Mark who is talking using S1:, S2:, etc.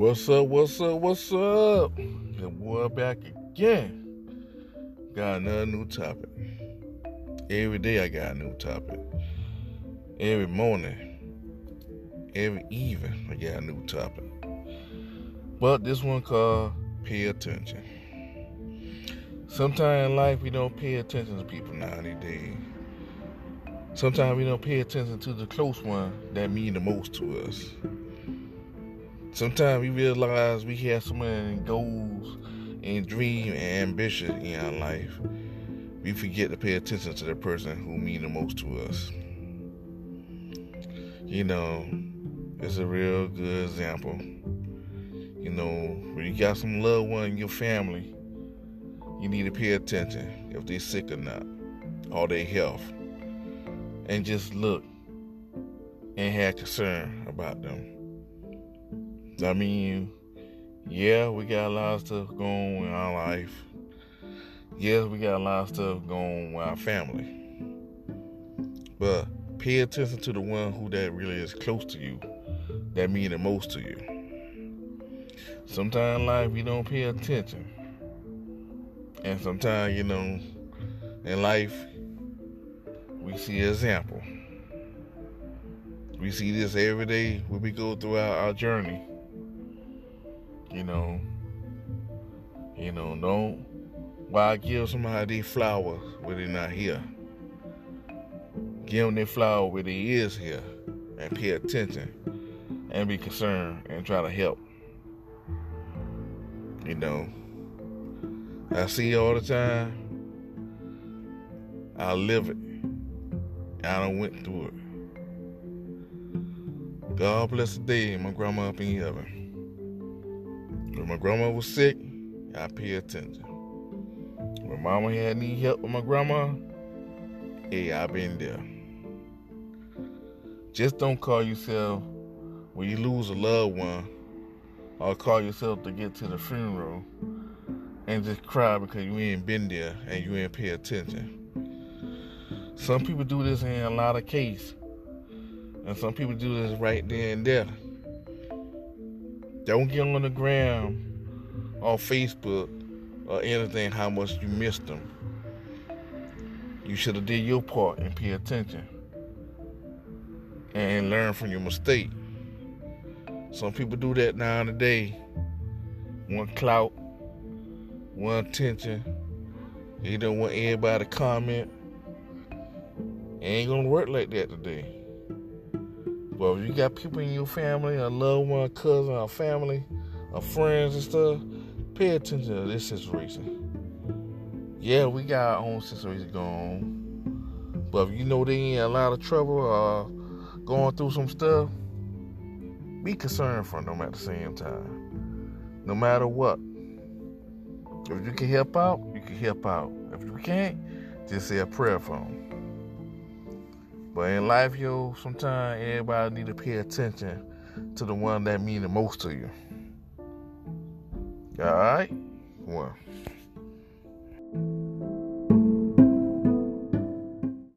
S1: What's up? What's up? What's up? Your boy back again. Got another new topic. Every day I got a new topic. Every morning, every evening I got a new topic. But this one called pay attention. Sometimes in life we don't pay attention to people nowadays. Sometimes we don't pay attention to the close one that mean the most to us. Sometimes we realize we have so many goals and dreams and ambitions in our life. We forget to pay attention to the person who mean the most to us. You know, it's a real good example. You know, when you got some loved one in your family, you need to pay attention if they're sick or not, or their health, and just look and have concern about them. I mean, yeah, we got a lot of stuff going in our life. Yes, we got a lot of stuff going on with our family. But pay attention to the one who that really is close to you, that mean the most to you. Sometimes in life we don't pay attention. And sometimes, you know, in life we see example. We see this every day when we go throughout our journey you know, you know, don't why give somebody these flowers when they're not here. Give them their flower when they is here, and pay attention, and be concerned, and try to help. You know, I see all the time. I live it. I done went through it. God bless the day my grandma up in heaven. When my grandma was sick, I pay attention. When mama had need help with my grandma, hey, I been there. Just don't call yourself when you lose a loved one or call yourself to get to the funeral and just cry because you ain't been there and you ain't pay attention. Some people do this in a lot of cases. And some people do this right there and there. Don't get on the gram or Facebook or anything how much you missed them. You should have did your part and pay attention and learn from your mistake. Some people do that now and day. One clout, one attention. They don't want everybody to comment. It ain't gonna work like that today. But if you got people in your family, a loved one, a cousin, a family, a friends and stuff, pay attention to this situation. Yeah, we got our own situation going on. But if you know they in a lot of trouble or going through some stuff, be concerned for them at the same time. No matter what. If you can help out, you can help out. If you can't, just say a prayer for them. But in life, yo, sometimes everybody need to pay attention to the one that mean the most to you. All right? Well.